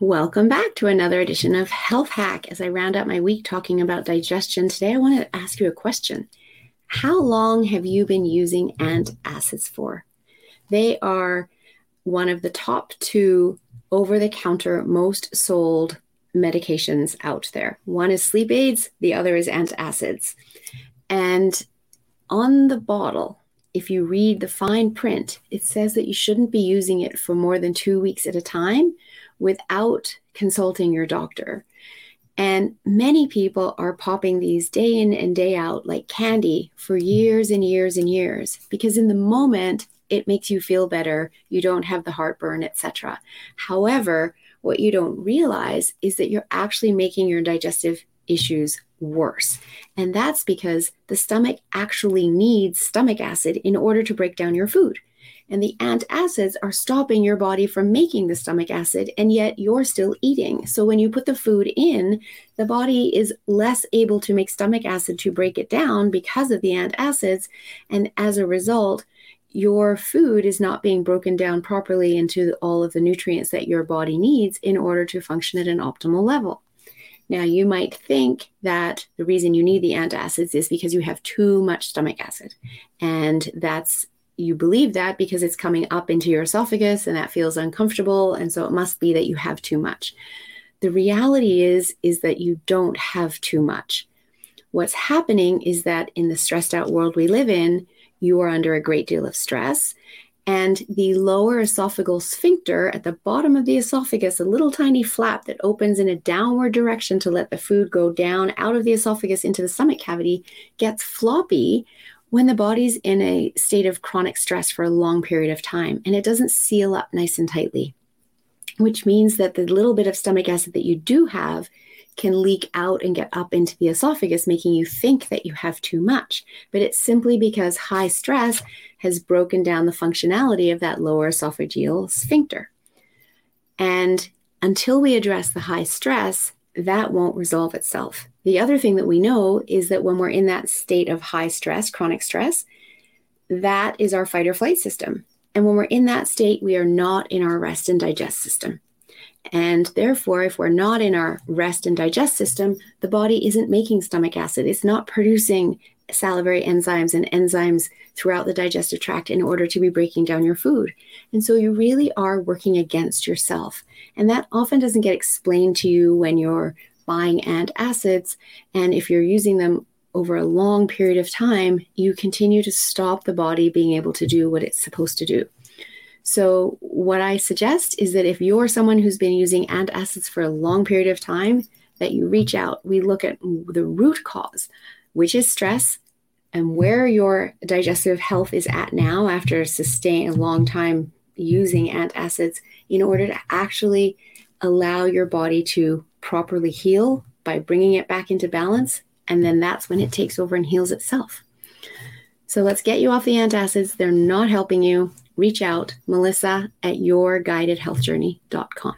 Welcome back to another edition of Health Hack. As I round out my week talking about digestion, today I want to ask you a question. How long have you been using antacids for? They are one of the top two over the counter most sold medications out there. One is sleep aids, the other is antacids. And on the bottle, if you read the fine print, it says that you shouldn't be using it for more than two weeks at a time without consulting your doctor. And many people are popping these day in and day out like candy for hmm. years and years and years because in the moment it makes you feel better, you don't have the heartburn, etc. However, what you don't realize is that you're actually making your digestive issues worse. And that's because the stomach actually needs stomach acid in order to break down your food and the antacids are stopping your body from making the stomach acid, and yet you're still eating. So when you put the food in, the body is less able to make stomach acid to break it down because of the antacids, and as a result, your food is not being broken down properly into all of the nutrients that your body needs in order to function at an optimal level. Now, you might think that the reason you need the antacids is because you have too much stomach acid. And that's you believe that because it's coming up into your esophagus and that feels uncomfortable and so it must be that you have too much. The reality is is that you don't have too much. What's happening is that in the stressed out world we live in you are under a great deal of stress and the lower esophageal sphincter at the bottom of the esophagus, a little tiny flap that opens in a downward direction to let the food go down out of the esophagus into the stomach cavity, gets floppy when the body's in a state of chronic stress for a long period of time and it doesn't seal up nice and tightly, which means that the little bit of stomach acid that you do have can leak out and get up into the esophagus, making you think that you have too much. But it's simply because high stress has broken down the functionality of that lower esophageal sphincter. And until we address the high stress, that won't resolve itself. The other thing that we know is that when we're in that state of high stress, chronic stress, that is our fight or flight system. And when we're in that state, we are not in our rest and digest system. And therefore, if we're not in our rest and digest system, the body isn't making stomach acid. It's not producing salivary enzymes and enzymes throughout the digestive tract in order to be breaking down your food. And so you really are working against yourself. And that often doesn't get explained to you when you're buying antacids. And if you're using them over a long period of time, you continue to stop the body being able to do what it's supposed to do. So, what I suggest is that if you're someone who's been using antacids for a long period of time, that you reach out. We look at the root cause which is stress, and where your digestive health is at now after sustain a long time using antacids in order to actually allow your body to properly heal by bringing it back into balance. And then that's when it takes over and heals itself. So let's get you off the antacids. They're not helping you. Reach out, Melissa at yourguidedhealthjourney.com.